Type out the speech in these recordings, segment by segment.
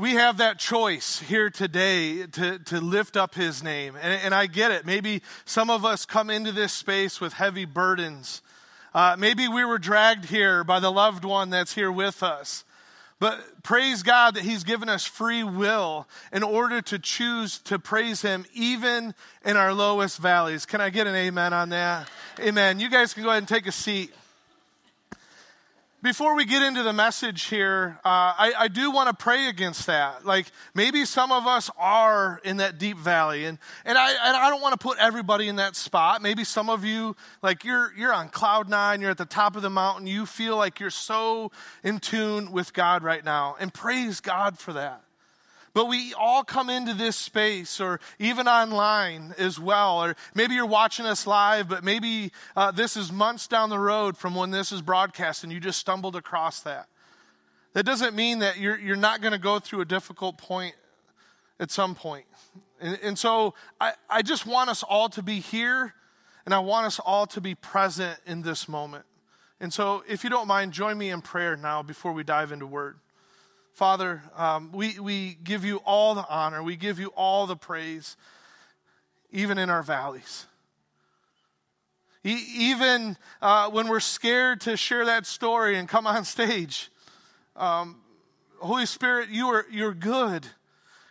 we have that choice here today to, to lift up his name. And, and I get it. Maybe some of us come into this space with heavy burdens. Uh, maybe we were dragged here by the loved one that's here with us. But praise God that He's given us free will in order to choose to praise Him even in our lowest valleys. Can I get an amen on that? Amen. You guys can go ahead and take a seat. Before we get into the message here, uh, I, I, do want to pray against that. Like maybe some of us are in that deep valley, and and I and I don't want to put everybody in that spot. Maybe some of you, like you're you're on cloud nine, you're at the top of the mountain, you feel like you're so in tune with God right now, and praise God for that. But we all come into this space, or even online as well. Or maybe you're watching us live, but maybe uh, this is months down the road from when this is broadcast and you just stumbled across that. That doesn't mean that you're, you're not going to go through a difficult point at some point. And, and so I, I just want us all to be here, and I want us all to be present in this moment. And so, if you don't mind, join me in prayer now before we dive into word. Father, um, we, we give you all the honor, we give you all the praise, even in our valleys. E- even uh, when we're scared to share that story and come on stage, um, Holy Spirit, you are, you're good.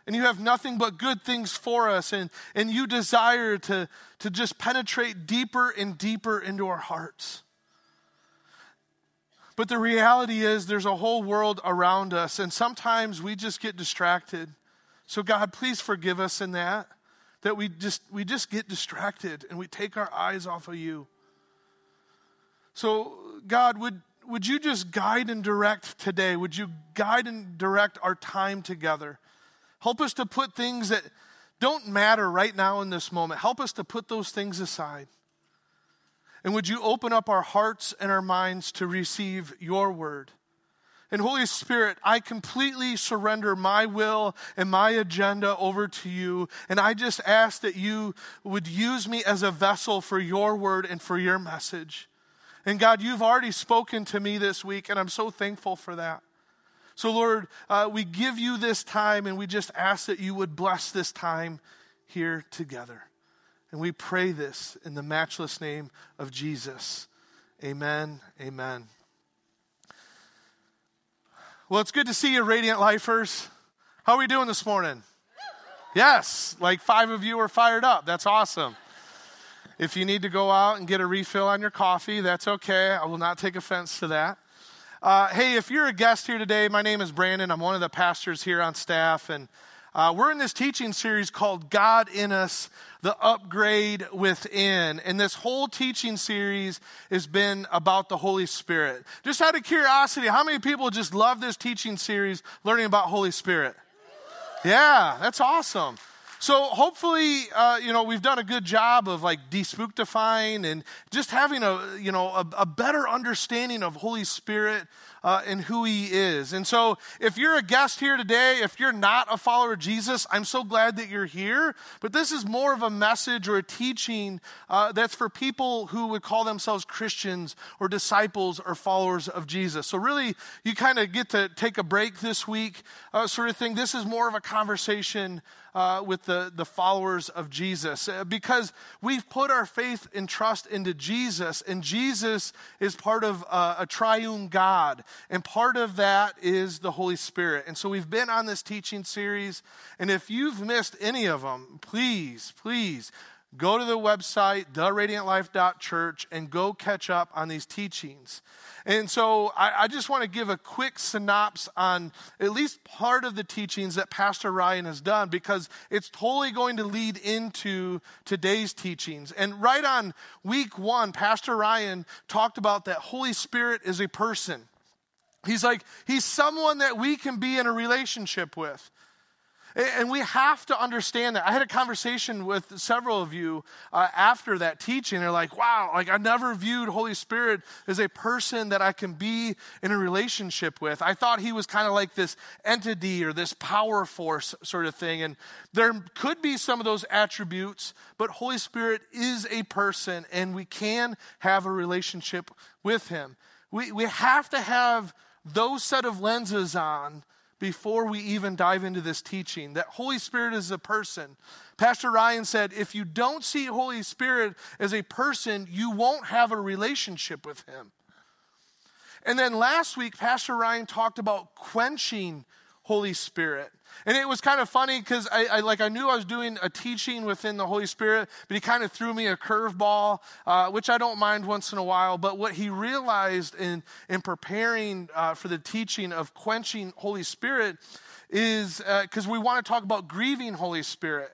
And you have nothing but good things for us, and, and you desire to, to just penetrate deeper and deeper into our hearts. But the reality is, there's a whole world around us, and sometimes we just get distracted. So, God, please forgive us in that, that we just, we just get distracted and we take our eyes off of you. So, God, would, would you just guide and direct today? Would you guide and direct our time together? Help us to put things that don't matter right now in this moment. Help us to put those things aside. And would you open up our hearts and our minds to receive your word? And Holy Spirit, I completely surrender my will and my agenda over to you. And I just ask that you would use me as a vessel for your word and for your message. And God, you've already spoken to me this week, and I'm so thankful for that. So, Lord, uh, we give you this time, and we just ask that you would bless this time here together. And we pray this in the matchless name of Jesus. Amen. Amen. Well, it's good to see you, Radiant Lifers. How are we doing this morning? Yes, like five of you are fired up. That's awesome. If you need to go out and get a refill on your coffee, that's okay. I will not take offense to that. Uh, hey, if you're a guest here today, my name is Brandon. I'm one of the pastors here on staff, and uh, we're in this teaching series called God in Us, the Upgrade Within. And this whole teaching series has been about the Holy Spirit. Just out of curiosity, how many people just love this teaching series, learning about Holy Spirit? Yeah, that's awesome. So hopefully, uh, you know, we've done a good job of like despooktifying and just having a, you know, a, a better understanding of Holy Spirit uh, and who He is. And so, if you're a guest here today, if you're not a follower of Jesus, I'm so glad that you're here. But this is more of a message or a teaching uh, that's for people who would call themselves Christians or disciples or followers of Jesus. So, really, you kind of get to take a break this week, uh, sort of thing. This is more of a conversation uh, with the, the followers of Jesus uh, because we've put our faith and trust into Jesus, and Jesus is part of uh, a triune God, and part of that is the Holy Spirit. And so we've been on this teaching series, and if you've missed any of them, please, please go to the website, theradiantlife.church, and go catch up on these teachings. And so I, I just want to give a quick synopsis on at least part of the teachings that Pastor Ryan has done because it's totally going to lead into today's teachings. And right on week one, Pastor Ryan talked about that Holy Spirit is a person. He's like, he's someone that we can be in a relationship with. And we have to understand that. I had a conversation with several of you uh, after that teaching. They're like, wow, like I never viewed Holy Spirit as a person that I can be in a relationship with. I thought he was kind of like this entity or this power force sort of thing. And there could be some of those attributes, but Holy Spirit is a person and we can have a relationship with him. We, we have to have those set of lenses on before we even dive into this teaching that Holy Spirit is a person. Pastor Ryan said, if you don't see Holy Spirit as a person, you won't have a relationship with him. And then last week, Pastor Ryan talked about quenching Holy Spirit. And it was kind of funny because I, I, like I knew I was doing a teaching within the Holy Spirit, but he kind of threw me a curveball, uh, which I don't mind once in a while. But what he realized in in preparing uh, for the teaching of quenching Holy Spirit is because uh, we want to talk about grieving Holy Spirit.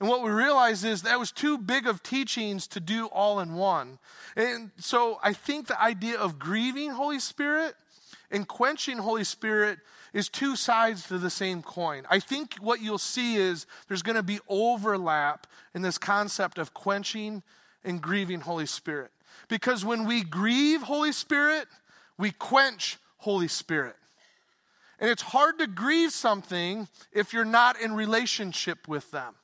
And what we realized is that was too big of teachings to do all in one. And so I think the idea of grieving Holy Spirit and quenching Holy Spirit is two sides to the same coin. I think what you'll see is there's going to be overlap in this concept of quenching and grieving Holy Spirit. Because when we grieve Holy Spirit, we quench Holy Spirit. And it's hard to grieve something if you're not in relationship with them.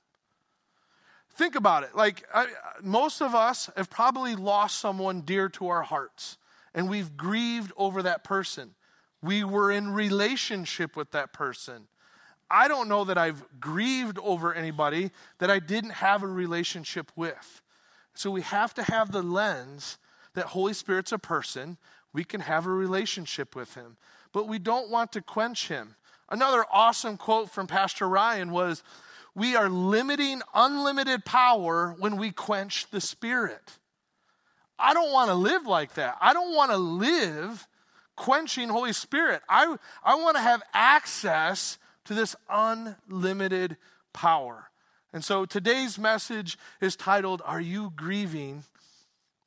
Think about it. Like, I, most of us have probably lost someone dear to our hearts, and we've grieved over that person. We were in relationship with that person. I don't know that I've grieved over anybody that I didn't have a relationship with. So we have to have the lens that Holy Spirit's a person. We can have a relationship with him, but we don't want to quench him. Another awesome quote from Pastor Ryan was We are limiting unlimited power when we quench the Spirit. I don't want to live like that. I don't want to live quenching Holy Spirit. I, I want to have access to this unlimited power. And so today's message is titled, Are You Grieving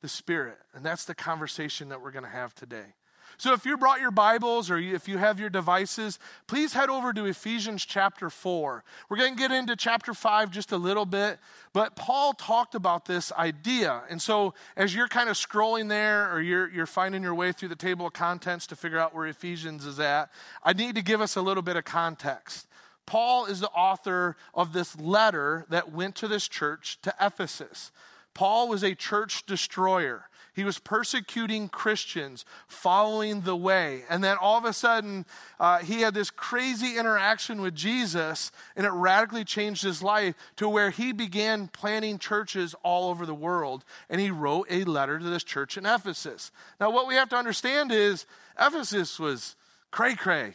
the Spirit? And that's the conversation that we're going to have today. So if you brought your Bibles or if you have your devices, please head over to Ephesians chapter 4. We're going to get into chapter 5 just a little bit, but Paul talked about this idea. And so as you're kind of scrolling there or you're, you're finding your way through the table of contents to figure out where Ephesians is at, I need to give us a little bit of context. Paul is the author of this letter that went to this church to Ephesus. Paul was a church destroyer. He was persecuting Christians, following the way. And then all of a sudden, uh, he had this crazy interaction with Jesus, and it radically changed his life to where he began planting churches all over the world. And he wrote a letter to this church in Ephesus. Now, what we have to understand is Ephesus was cray cray,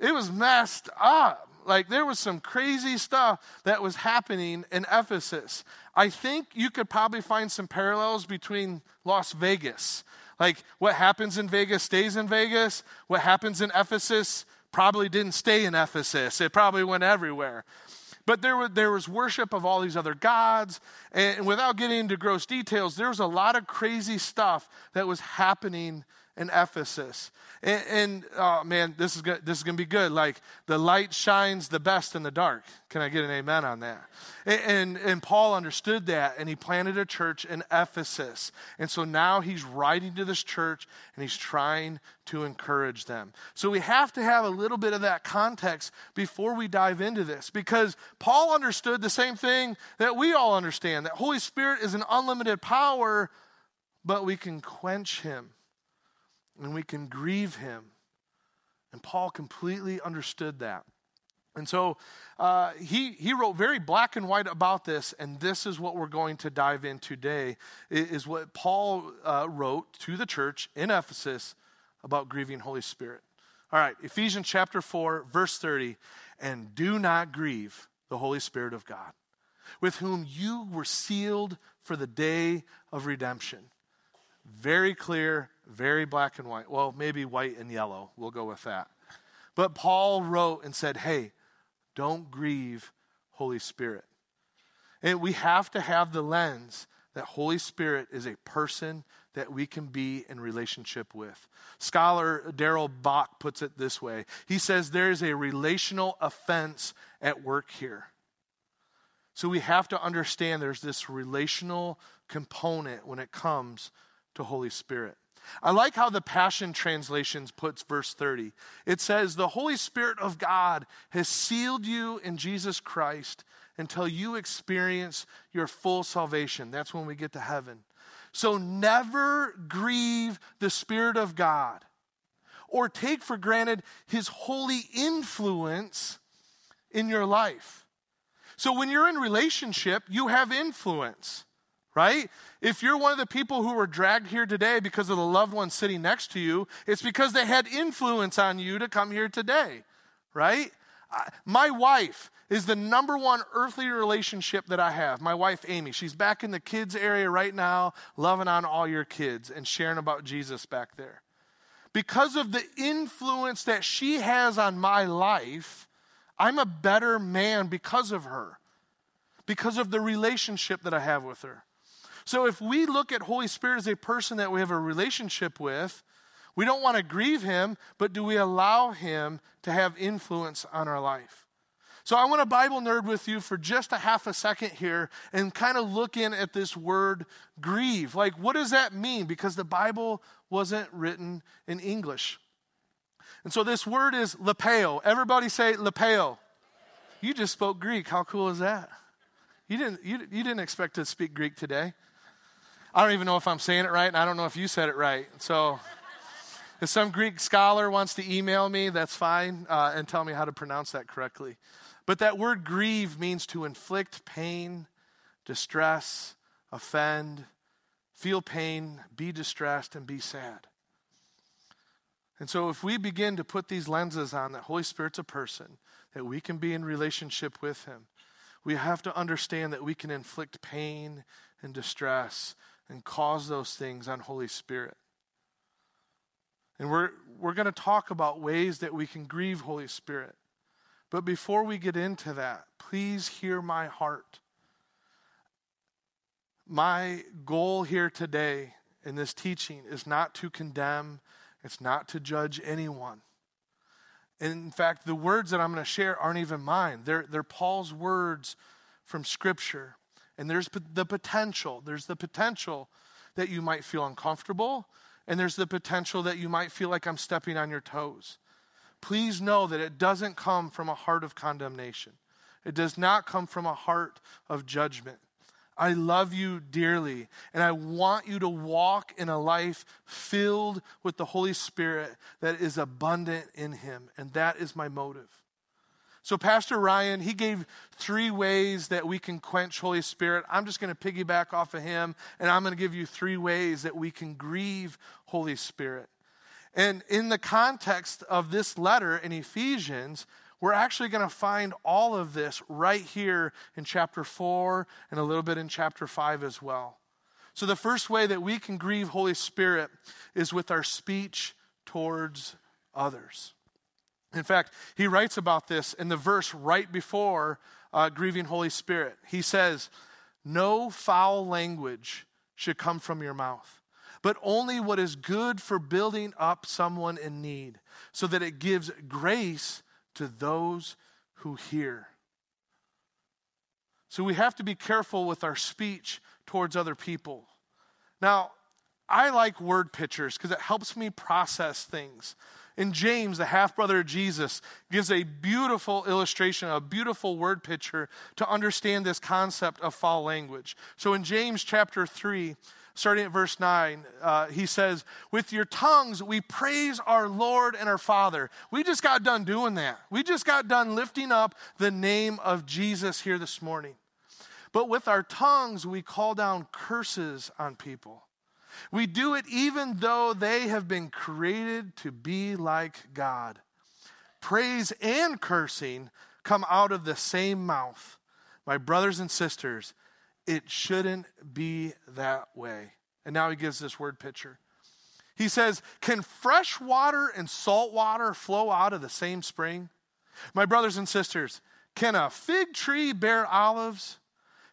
it was messed up. Like there was some crazy stuff that was happening in Ephesus. I think you could probably find some parallels between Las Vegas. Like what happens in Vegas stays in Vegas, what happens in Ephesus probably didn't stay in Ephesus. It probably went everywhere. But there, was, there was worship of all these other gods. And without getting into gross details, there was a lot of crazy stuff that was happening in Ephesus. And, and oh man, this is. This is going to be good. Like the light shines the best in the dark. Can I get an amen on that? And, and, and Paul understood that, and he planted a church in Ephesus. And so now he's writing to this church, and he's trying to encourage them. So we have to have a little bit of that context before we dive into this, because Paul understood the same thing that we all understand: that Holy Spirit is an unlimited power, but we can quench him and we can grieve him. And Paul completely understood that. And so uh, he, he wrote very black and white about this, and this is what we're going to dive in today, is what Paul uh, wrote to the church in Ephesus about grieving Holy Spirit. All right, Ephesians chapter 4, verse 30. And do not grieve the Holy Spirit of God, with whom you were sealed for the day of redemption. Very clear, very black and white. Well, maybe white and yellow. We'll go with that. But Paul wrote and said, hey, don't grieve Holy Spirit. And we have to have the lens that Holy Spirit is a person that we can be in relationship with. Scholar Darrell Bock puts it this way He says there is a relational offense at work here. So we have to understand there's this relational component when it comes to Holy Spirit. I like how the Passion Translations puts verse 30. It says, The Holy Spirit of God has sealed you in Jesus Christ until you experience your full salvation. That's when we get to heaven. So never grieve the Spirit of God or take for granted his holy influence in your life. So when you're in relationship, you have influence, right? If you're one of the people who were dragged here today because of the loved one sitting next to you, it's because they had influence on you to come here today, right? My wife is the number one earthly relationship that I have. My wife, Amy, she's back in the kids' area right now, loving on all your kids and sharing about Jesus back there. Because of the influence that she has on my life, I'm a better man because of her, because of the relationship that I have with her. So if we look at Holy Spirit as a person that we have a relationship with, we don't want to grieve him, but do we allow him to have influence on our life? So I want to Bible nerd with you for just a half a second here and kind of look in at this word grieve. Like, what does that mean? Because the Bible wasn't written in English. And so this word is lepeo. Everybody say lepeo. You just spoke Greek. How cool is that? You didn't, you, you didn't expect to speak Greek today. I don't even know if I'm saying it right, and I don't know if you said it right. So if some Greek scholar wants to email me, that's fine, uh, and tell me how to pronounce that correctly. But that word grieve means to inflict pain, distress, offend, feel pain, be distressed, and be sad. And so, if we begin to put these lenses on that Holy Spirit's a person, that we can be in relationship with Him, we have to understand that we can inflict pain and distress and cause those things on Holy Spirit. And we're, we're going to talk about ways that we can grieve Holy Spirit. But before we get into that, please hear my heart. My goal here today in this teaching is not to condemn it's not to judge anyone. In fact, the words that I'm going to share aren't even mine. They're, they're Paul's words from Scripture. And there's the potential. There's the potential that you might feel uncomfortable, and there's the potential that you might feel like I'm stepping on your toes. Please know that it doesn't come from a heart of condemnation, it does not come from a heart of judgment. I love you dearly, and I want you to walk in a life filled with the Holy Spirit that is abundant in Him, and that is my motive. So, Pastor Ryan, he gave three ways that we can quench Holy Spirit. I'm just going to piggyback off of him, and I'm going to give you three ways that we can grieve Holy Spirit. And in the context of this letter in Ephesians, we're actually going to find all of this right here in chapter 4 and a little bit in chapter 5 as well. So, the first way that we can grieve Holy Spirit is with our speech towards others. In fact, he writes about this in the verse right before uh, grieving Holy Spirit. He says, No foul language should come from your mouth, but only what is good for building up someone in need, so that it gives grace to those who hear. So we have to be careful with our speech towards other people. Now, I like word pictures because it helps me process things. And James, the half brother of Jesus, gives a beautiful illustration, a beautiful word picture to understand this concept of foul language. So in James chapter 3, starting at verse 9, uh, he says, With your tongues we praise our Lord and our Father. We just got done doing that. We just got done lifting up the name of Jesus here this morning. But with our tongues we call down curses on people. We do it even though they have been created to be like God. Praise and cursing come out of the same mouth. My brothers and sisters, it shouldn't be that way. And now he gives this word picture. He says, Can fresh water and salt water flow out of the same spring? My brothers and sisters, can a fig tree bear olives?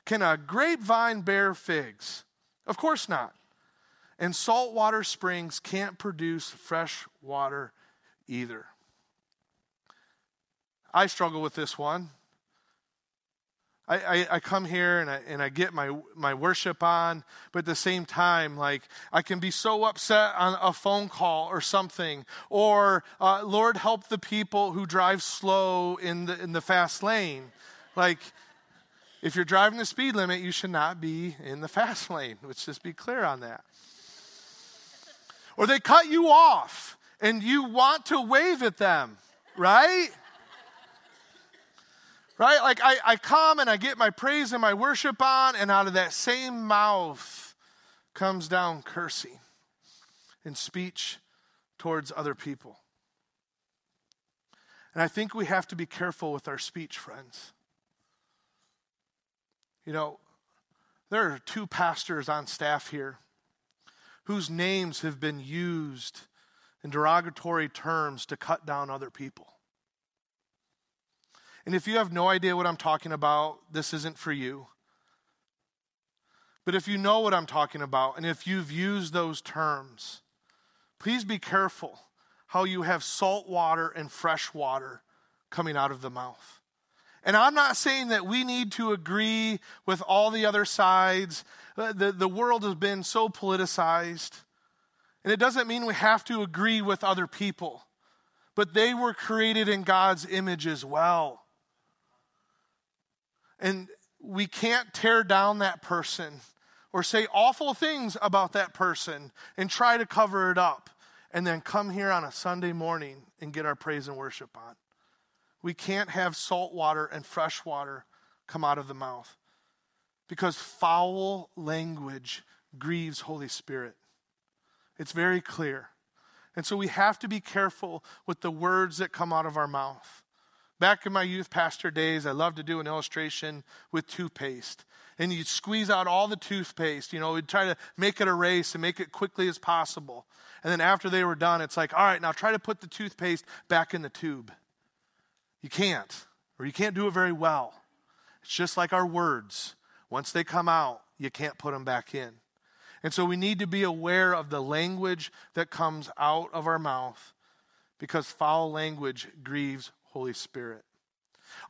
Can a grapevine bear figs? Of course not. And saltwater springs can't produce fresh water either. I struggle with this one. I, I, I, come here and I, and I get my, my worship on, but at the same time, like, I can be so upset on a phone call or something. Or, uh, Lord, help the people who drive slow in the, in the fast lane. Like, if you're driving the speed limit, you should not be in the fast lane. Let's just be clear on that. Or they cut you off and you want to wave at them, right? right? Like I, I come and I get my praise and my worship on, and out of that same mouth comes down cursing and speech towards other people. And I think we have to be careful with our speech, friends. You know, there are two pastors on staff here whose names have been used in derogatory terms to cut down other people. And if you have no idea what I'm talking about, this isn't for you. But if you know what I'm talking about, and if you've used those terms, please be careful how you have salt water and fresh water coming out of the mouth. And I'm not saying that we need to agree with all the other sides. Uh, the, the world has been so politicized. And it doesn't mean we have to agree with other people, but they were created in God's image as well. And we can't tear down that person or say awful things about that person and try to cover it up and then come here on a Sunday morning and get our praise and worship on. We can't have salt water and fresh water come out of the mouth because foul language grieves Holy Spirit. It's very clear. And so we have to be careful with the words that come out of our mouth. Back in my youth pastor days, I loved to do an illustration with toothpaste. And you'd squeeze out all the toothpaste, you know, we'd try to make it a race and make it quickly as possible. And then after they were done, it's like, all right, now try to put the toothpaste back in the tube. You can't, or you can't do it very well. It's just like our words. Once they come out, you can't put them back in. And so we need to be aware of the language that comes out of our mouth because foul language grieves Holy Spirit.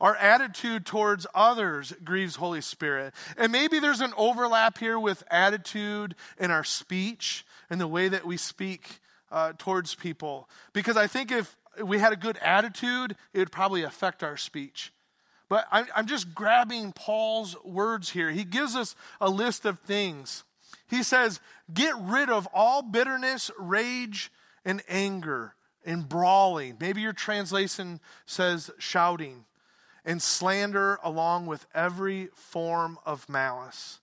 Our attitude towards others grieves Holy Spirit. And maybe there's an overlap here with attitude in our speech and the way that we speak uh, towards people. Because I think if we had a good attitude, it would probably affect our speech. But I'm, I'm just grabbing Paul's words here. He gives us a list of things. He says, Get rid of all bitterness, rage, and anger, and brawling. Maybe your translation says shouting, and slander, along with every form of malice.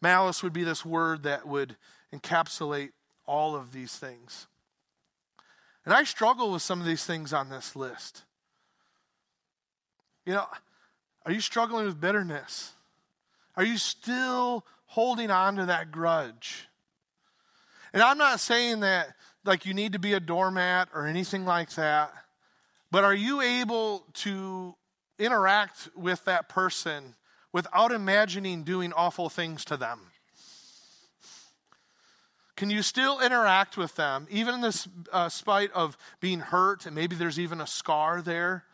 Malice would be this word that would encapsulate all of these things. And I struggle with some of these things on this list. You know, are you struggling with bitterness? Are you still holding on to that grudge? And I'm not saying that like you need to be a doormat or anything like that, but are you able to interact with that person without imagining doing awful things to them? Can you still interact with them, even in this uh, spite of being hurt, and maybe there's even a scar there?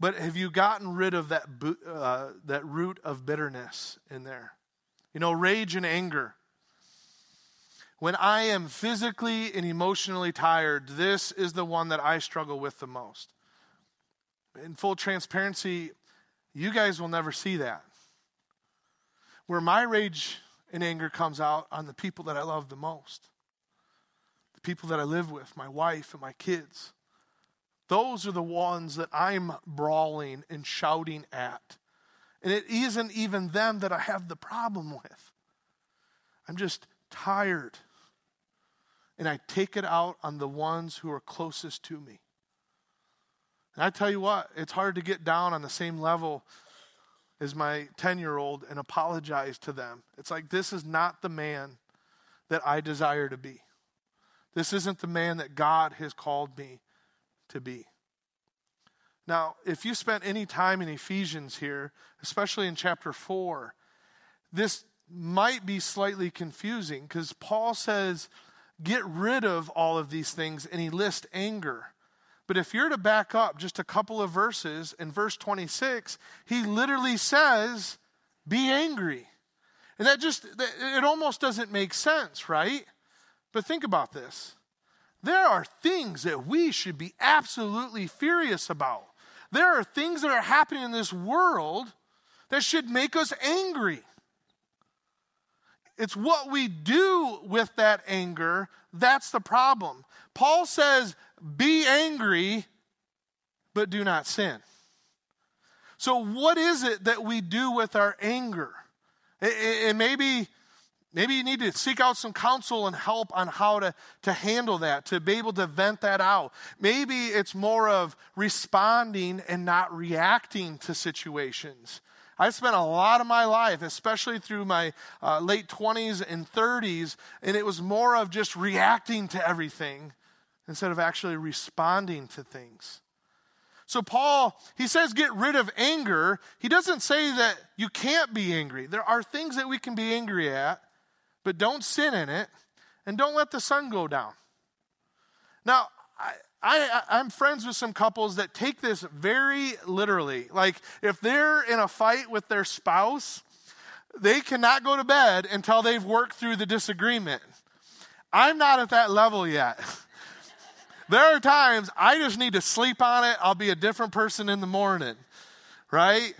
But have you gotten rid of that, uh, that root of bitterness in there? You know, rage and anger. When I am physically and emotionally tired, this is the one that I struggle with the most. In full transparency, you guys will never see that. Where my rage and anger comes out on the people that I love the most the people that I live with, my wife and my kids. Those are the ones that I'm brawling and shouting at. And it isn't even them that I have the problem with. I'm just tired. And I take it out on the ones who are closest to me. And I tell you what, it's hard to get down on the same level as my 10 year old and apologize to them. It's like, this is not the man that I desire to be. This isn't the man that God has called me to be. Now, if you spent any time in Ephesians here, especially in chapter 4, this might be slightly confusing because Paul says, get rid of all of these things, and he lists anger. But if you're to back up just a couple of verses, in verse 26, he literally says, Be angry. And that just, it almost doesn't make sense, right? But think about this. There are things that we should be absolutely furious about. There are things that are happening in this world that should make us angry. It's what we do with that anger that's the problem. Paul says, be angry, but do not sin. So, what is it that we do with our anger? And maybe, maybe you need to seek out some counsel and help on how to, to handle that, to be able to vent that out. Maybe it's more of responding and not reacting to situations. I spent a lot of my life, especially through my uh, late 20s and 30s, and it was more of just reacting to everything instead of actually responding to things. So, Paul, he says, get rid of anger. He doesn't say that you can't be angry. There are things that we can be angry at, but don't sin in it, and don't let the sun go down. Now, I, I, I'm friends with some couples that take this very literally. Like, if they're in a fight with their spouse, they cannot go to bed until they've worked through the disagreement. I'm not at that level yet. there are times I just need to sleep on it. I'll be a different person in the morning, right?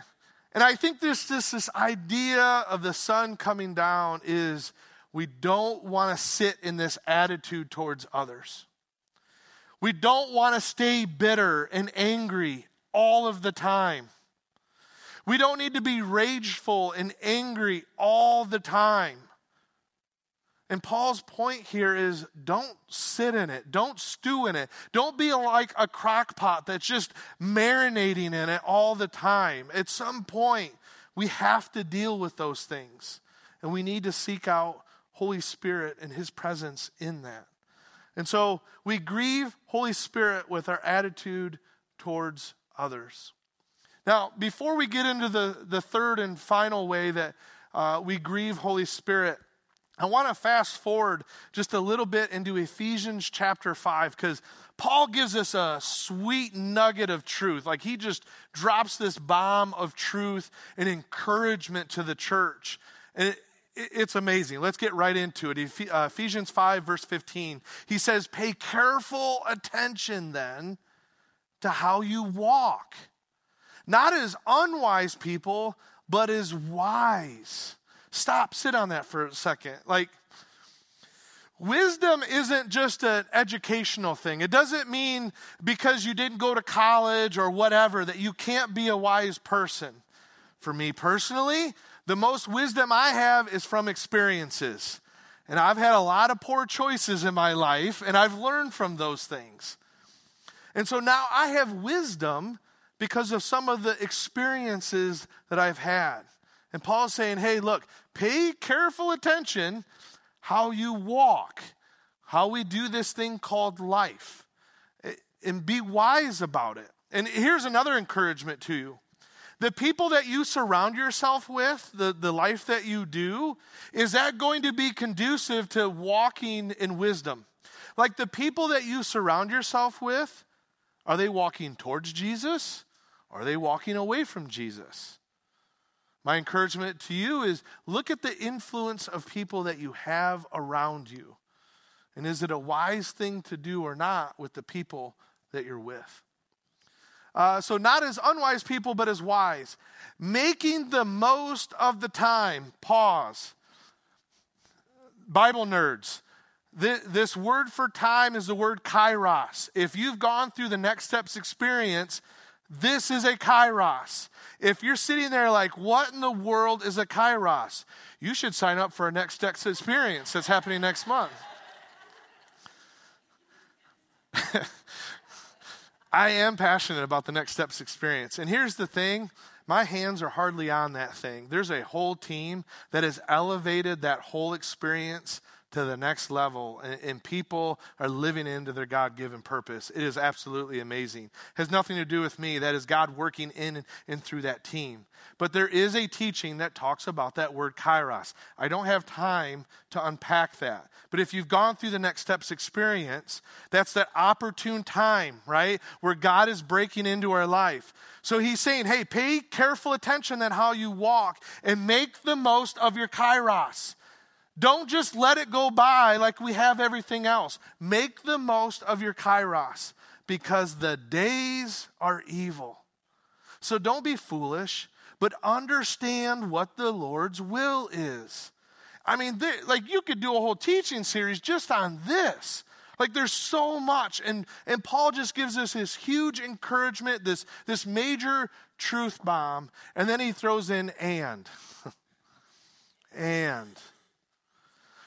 And I think this, this, this idea of the sun coming down is we don't want to sit in this attitude towards others. We don't want to stay bitter and angry all of the time. We don't need to be rageful and angry all the time. And Paul's point here is don't sit in it. Don't stew in it. Don't be like a crock pot that's just marinating in it all the time. At some point, we have to deal with those things. And we need to seek out Holy Spirit and His presence in that. And so we grieve Holy Spirit with our attitude towards others. Now, before we get into the, the third and final way that uh, we grieve Holy Spirit, I want to fast forward just a little bit into Ephesians chapter 5 because Paul gives us a sweet nugget of truth. Like he just drops this bomb of truth and encouragement to the church. And it, it's amazing. Let's get right into it. Uh, Ephesians 5, verse 15. He says, Pay careful attention then to how you walk, not as unwise people, but as wise. Stop, sit on that for a second. Like, wisdom isn't just an educational thing. It doesn't mean because you didn't go to college or whatever that you can't be a wise person. For me personally, the most wisdom I have is from experiences. And I've had a lot of poor choices in my life, and I've learned from those things. And so now I have wisdom because of some of the experiences that I've had. And Paul's saying, hey, look, pay careful attention how you walk, how we do this thing called life, eh, and be wise about it. And here's another encouragement to you the people that you surround yourself with, the, the life that you do, is that going to be conducive to walking in wisdom? Like the people that you surround yourself with, are they walking towards Jesus? Are they walking away from Jesus? My encouragement to you is look at the influence of people that you have around you. And is it a wise thing to do or not with the people that you're with? Uh, so, not as unwise people, but as wise. Making the most of the time. Pause. Bible nerds. This word for time is the word kairos. If you've gone through the next steps experience, this is a kairos. If you're sitting there like, what in the world is a kairos? You should sign up for a next steps experience that's happening next month. I am passionate about the next steps experience. And here's the thing my hands are hardly on that thing. There's a whole team that has elevated that whole experience to the next level and, and people are living into their god-given purpose. It is absolutely amazing. It has nothing to do with me. That is god working in and, and through that team. But there is a teaching that talks about that word kairos. I don't have time to unpack that. But if you've gone through the next steps experience that's that opportune time right where god is breaking into our life. So he's saying, hey, pay careful attention at how you walk and make the most of your kairos. Don't just let it go by like we have everything else. Make the most of your kairos because the days are evil. So don't be foolish, but understand what the Lord's will is. I mean, like you could do a whole teaching series just on this. Like there's so much. And, and Paul just gives us this huge encouragement, this, this major truth bomb. And then he throws in and. and.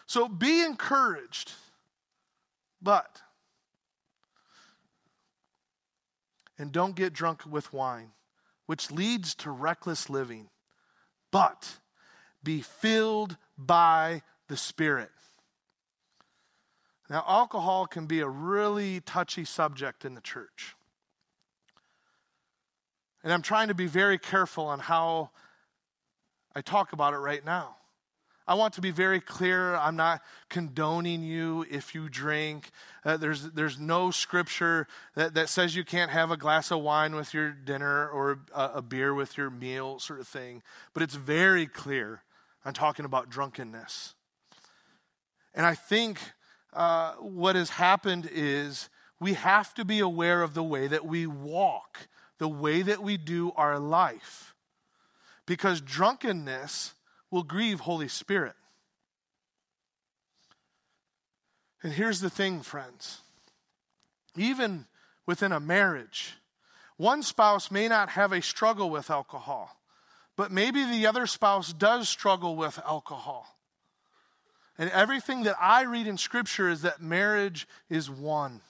So be encouraged, but. And don't get drunk with wine, which leads to reckless living, but be filled by the Spirit. Now, alcohol can be a really touchy subject in the church. And I'm trying to be very careful on how I talk about it right now. I want to be very clear. I'm not condoning you if you drink. Uh, there's, there's no scripture that, that says you can't have a glass of wine with your dinner or a, a beer with your meal, sort of thing. But it's very clear. I'm talking about drunkenness. And I think uh, what has happened is we have to be aware of the way that we walk, the way that we do our life. Because drunkenness will grieve Holy Spirit. And here's the thing, friends. Even within a marriage, one spouse may not have a struggle with alcohol, but maybe the other spouse does struggle with alcohol. And everything that I read in Scripture is that marriage is one.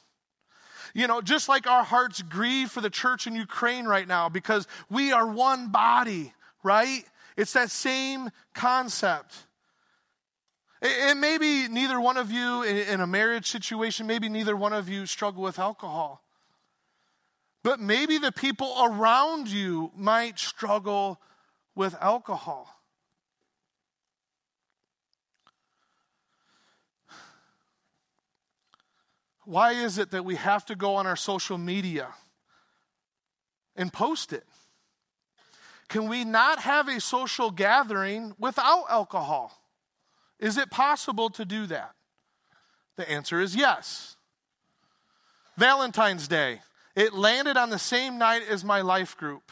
You know, just like our hearts grieve for the church in Ukraine right now because we are one body, right? It's that same concept. And maybe neither one of you in a marriage situation, maybe neither one of you struggle with alcohol. But maybe the people around you might struggle with alcohol. Why is it that we have to go on our social media and post it? Can we not have a social gathering without alcohol? Is it possible to do that? The answer is yes. Valentine's Day, it landed on the same night as my life group.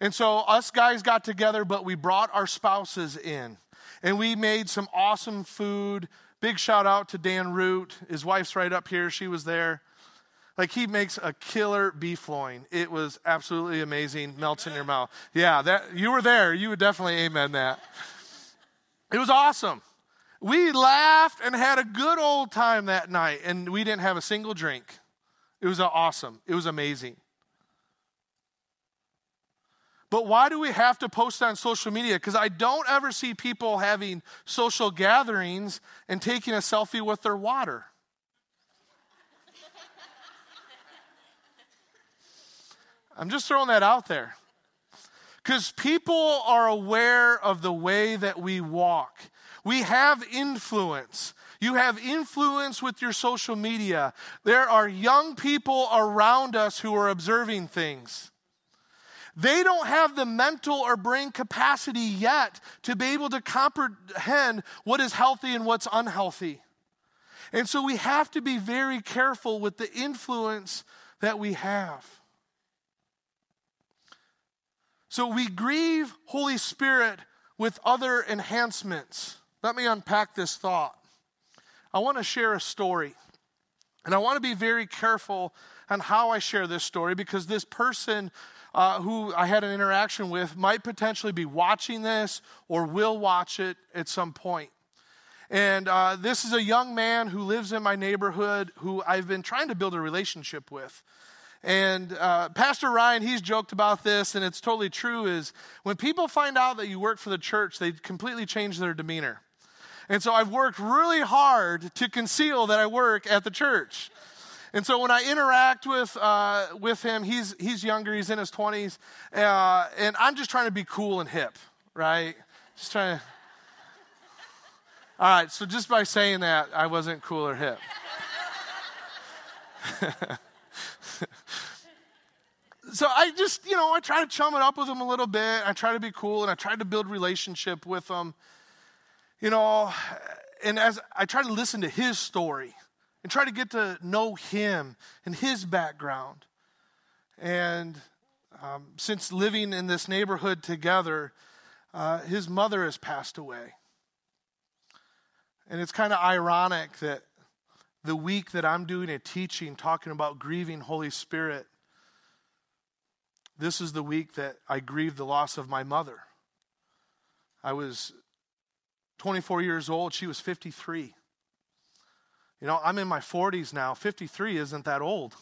And so us guys got together, but we brought our spouses in. And we made some awesome food. Big shout out to Dan Root. His wife's right up here. She was there. Like he makes a killer beef loin. It was absolutely amazing. Melts in your mouth. Yeah, that you were there. You would definitely amen that. It was awesome. We laughed and had a good old time that night, and we didn't have a single drink. It was awesome. It was amazing. But why do we have to post on social media? Because I don't ever see people having social gatherings and taking a selfie with their water. I'm just throwing that out there. Because people are aware of the way that we walk. We have influence. You have influence with your social media. There are young people around us who are observing things. They don't have the mental or brain capacity yet to be able to comprehend what is healthy and what's unhealthy. And so we have to be very careful with the influence that we have. So we grieve Holy Spirit with other enhancements. Let me unpack this thought. I want to share a story. And I want to be very careful on how I share this story because this person uh, who I had an interaction with might potentially be watching this or will watch it at some point. And uh, this is a young man who lives in my neighborhood who I've been trying to build a relationship with. And uh, Pastor Ryan, he's joked about this, and it's totally true. Is when people find out that you work for the church, they completely change their demeanor. And so I've worked really hard to conceal that I work at the church. And so when I interact with uh, with him, he's he's younger, he's in his twenties, uh, and I'm just trying to be cool and hip, right? Just trying to. All right, so just by saying that, I wasn't cool or hip. so I just, you know, I try to chum it up with him a little bit. I try to be cool and I try to build relationship with him. You know, and as I try to listen to his story and try to get to know him and his background. And um, since living in this neighborhood together, uh, his mother has passed away. And it's kind of ironic that the week that I'm doing a teaching talking about grieving Holy Spirit, this is the week that I grieved the loss of my mother. I was 24 years old, she was 53. You know, I'm in my 40s now. 53 isn't that old.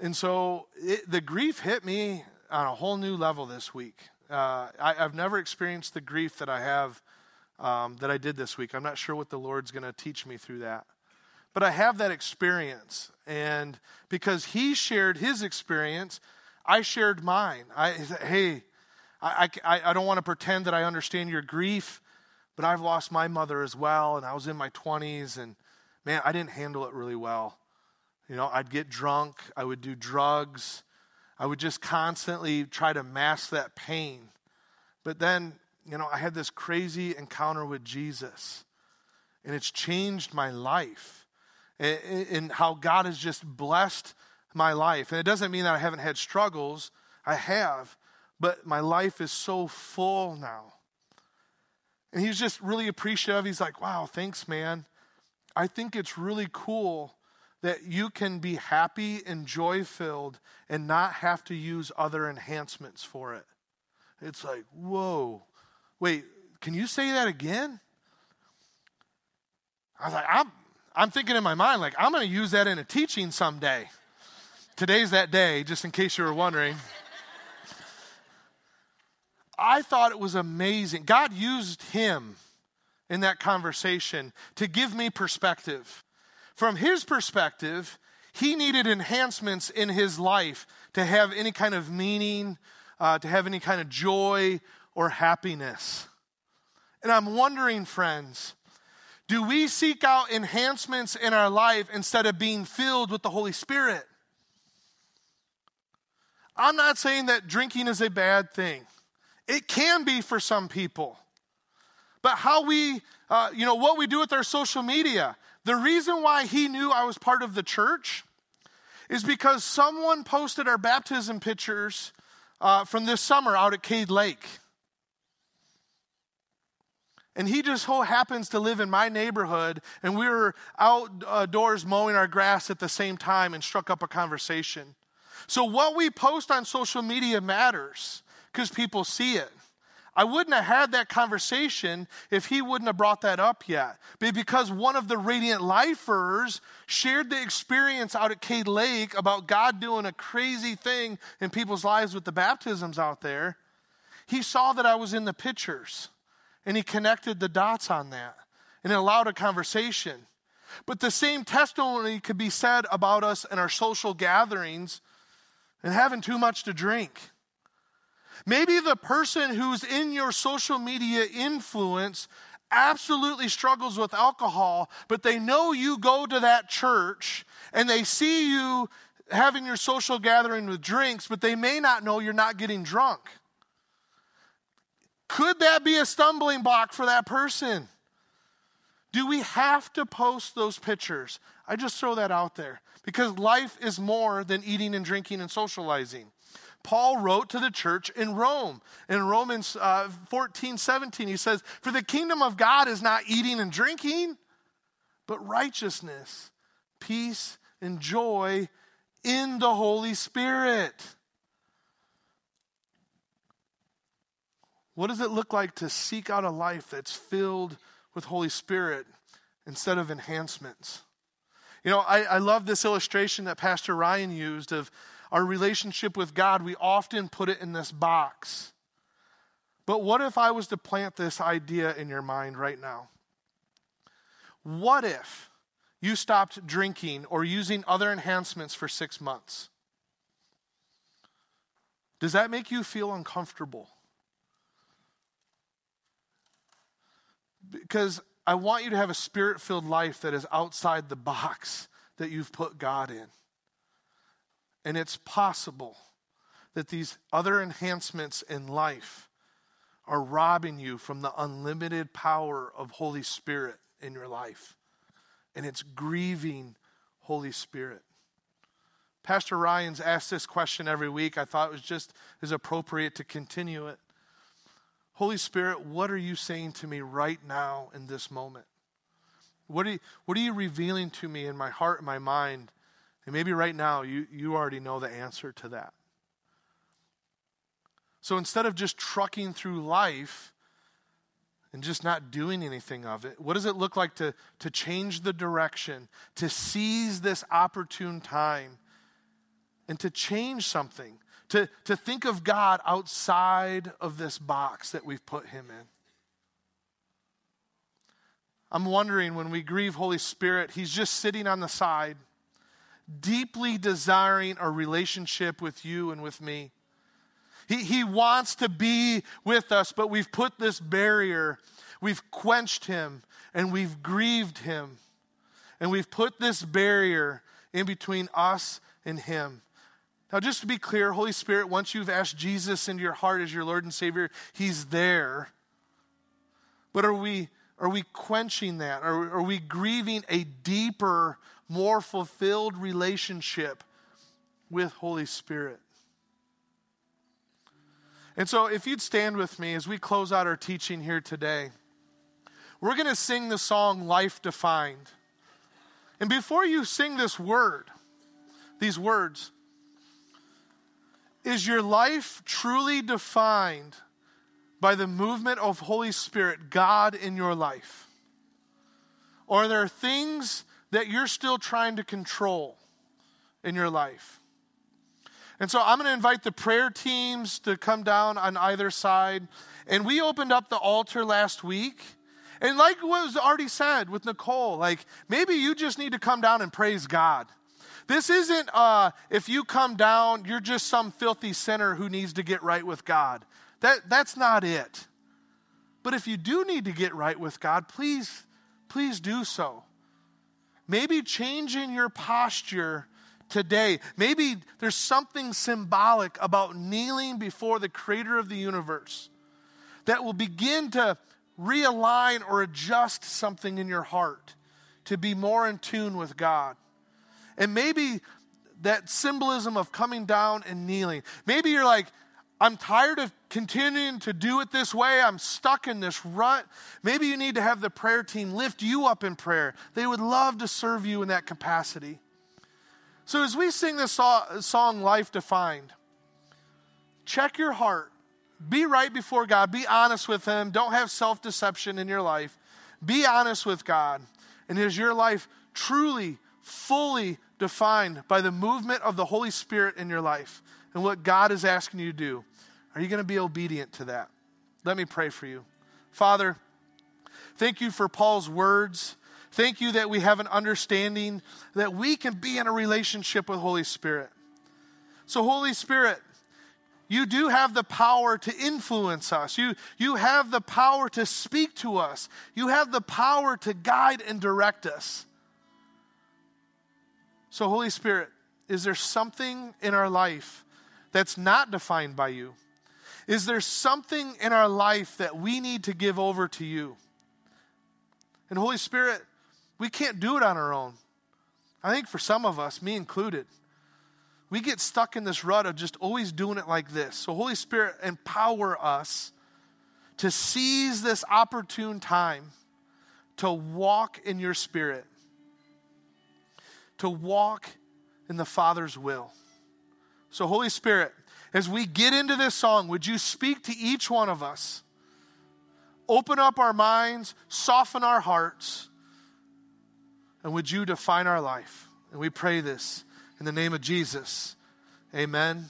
And so it, the grief hit me on a whole new level this week. Uh, I, have never experienced the grief that I have, um, that I did this week. I'm not sure what the Lord's going to teach me through that. But I have that experience. And because He shared His experience, I shared mine. I hey, I, I, I don't want to pretend that I understand your grief, but I've lost my mother as well. And I was in my 20s, and man, I didn't handle it really well. You know, I'd get drunk, I would do drugs, I would just constantly try to mask that pain. But then, you know, I had this crazy encounter with Jesus, and it's changed my life and how God has just blessed my life. And it doesn't mean that I haven't had struggles, I have, but my life is so full now. And he's just really appreciative. He's like, wow, thanks, man. I think it's really cool that you can be happy and joy filled and not have to use other enhancements for it. It's like, whoa, wait, can you say that again? I was like, I'm, I'm thinking in my mind, like, I'm going to use that in a teaching someday. Today's that day, just in case you were wondering. I thought it was amazing. God used him in that conversation to give me perspective. From his perspective, he needed enhancements in his life to have any kind of meaning, uh, to have any kind of joy or happiness. And I'm wondering, friends, do we seek out enhancements in our life instead of being filled with the Holy Spirit? I'm not saying that drinking is a bad thing. It can be for some people. But how we, uh, you know, what we do with our social media, the reason why he knew I was part of the church is because someone posted our baptism pictures uh, from this summer out at Cade Lake. And he just so happens to live in my neighborhood, and we were outdoors uh, mowing our grass at the same time and struck up a conversation. So, what we post on social media matters because people see it. I wouldn't have had that conversation if he wouldn't have brought that up yet. But because one of the Radiant Lifers shared the experience out at Cade Lake about God doing a crazy thing in people's lives with the baptisms out there, he saw that I was in the pictures and he connected the dots on that and it allowed a conversation. But the same testimony could be said about us in our social gatherings and having too much to drink Maybe the person who's in your social media influence absolutely struggles with alcohol, but they know you go to that church and they see you having your social gathering with drinks, but they may not know you're not getting drunk. Could that be a stumbling block for that person? Do we have to post those pictures? I just throw that out there because life is more than eating and drinking and socializing. Paul wrote to the church in Rome. In Romans uh, 14, 17, he says, For the kingdom of God is not eating and drinking, but righteousness, peace, and joy in the Holy Spirit. What does it look like to seek out a life that's filled with Holy Spirit instead of enhancements? You know, I, I love this illustration that Pastor Ryan used of our relationship with God, we often put it in this box. But what if I was to plant this idea in your mind right now? What if you stopped drinking or using other enhancements for six months? Does that make you feel uncomfortable? Because I want you to have a spirit filled life that is outside the box that you've put God in. And it's possible that these other enhancements in life are robbing you from the unlimited power of Holy Spirit in your life. And it's grieving Holy Spirit. Pastor Ryan's asked this question every week. I thought it was just as appropriate to continue it. Holy Spirit, what are you saying to me right now in this moment? What are you, what are you revealing to me in my heart and my mind? And maybe right now you, you already know the answer to that. So instead of just trucking through life and just not doing anything of it, what does it look like to, to change the direction, to seize this opportune time, and to change something, to, to think of God outside of this box that we've put Him in? I'm wondering when we grieve Holy Spirit, He's just sitting on the side, deeply desiring a relationship with you and with me. He, he wants to be with us, but we've put this barrier, we've quenched him, and we've grieved him. And we've put this barrier in between us and him. Now, just to be clear, Holy Spirit, once you've asked Jesus into your heart as your Lord and Savior, He's there. But are we, are we quenching that? Are, are we grieving a deeper, more fulfilled relationship with Holy Spirit? And so, if you'd stand with me as we close out our teaching here today, we're going to sing the song Life Defined. And before you sing this word, these words, is your life truly defined by the movement of Holy Spirit, God in your life? Or are there things that you're still trying to control in your life? And so I'm going to invite the prayer teams to come down on either side. And we opened up the altar last week. And like was already said with Nicole, like maybe you just need to come down and praise God. This isn't uh, if you come down, you're just some filthy sinner who needs to get right with God. That, that's not it. But if you do need to get right with God, please, please do so. Maybe changing your posture today. Maybe there's something symbolic about kneeling before the creator of the universe that will begin to realign or adjust something in your heart to be more in tune with God. And maybe that symbolism of coming down and kneeling. Maybe you're like, I'm tired of continuing to do it this way. I'm stuck in this rut. Maybe you need to have the prayer team lift you up in prayer. They would love to serve you in that capacity. So, as we sing this song, Life Defined, check your heart. Be right before God. Be honest with Him. Don't have self deception in your life. Be honest with God. And is your life truly, fully defined by the movement of the Holy Spirit in your life and what God is asking you to do? Are you going to be obedient to that? Let me pray for you. Father, thank you for Paul's words. Thank you that we have an understanding that we can be in a relationship with Holy Spirit. So, Holy Spirit, you do have the power to influence us. You, you have the power to speak to us. You have the power to guide and direct us. So, Holy Spirit, is there something in our life that's not defined by you? Is there something in our life that we need to give over to you? And, Holy Spirit, we can't do it on our own. I think for some of us, me included, we get stuck in this rut of just always doing it like this. So, Holy Spirit, empower us to seize this opportune time to walk in your spirit, to walk in the Father's will. So, Holy Spirit, as we get into this song, would you speak to each one of us? Open up our minds, soften our hearts and would you define our life? And we pray this in the name of Jesus. Amen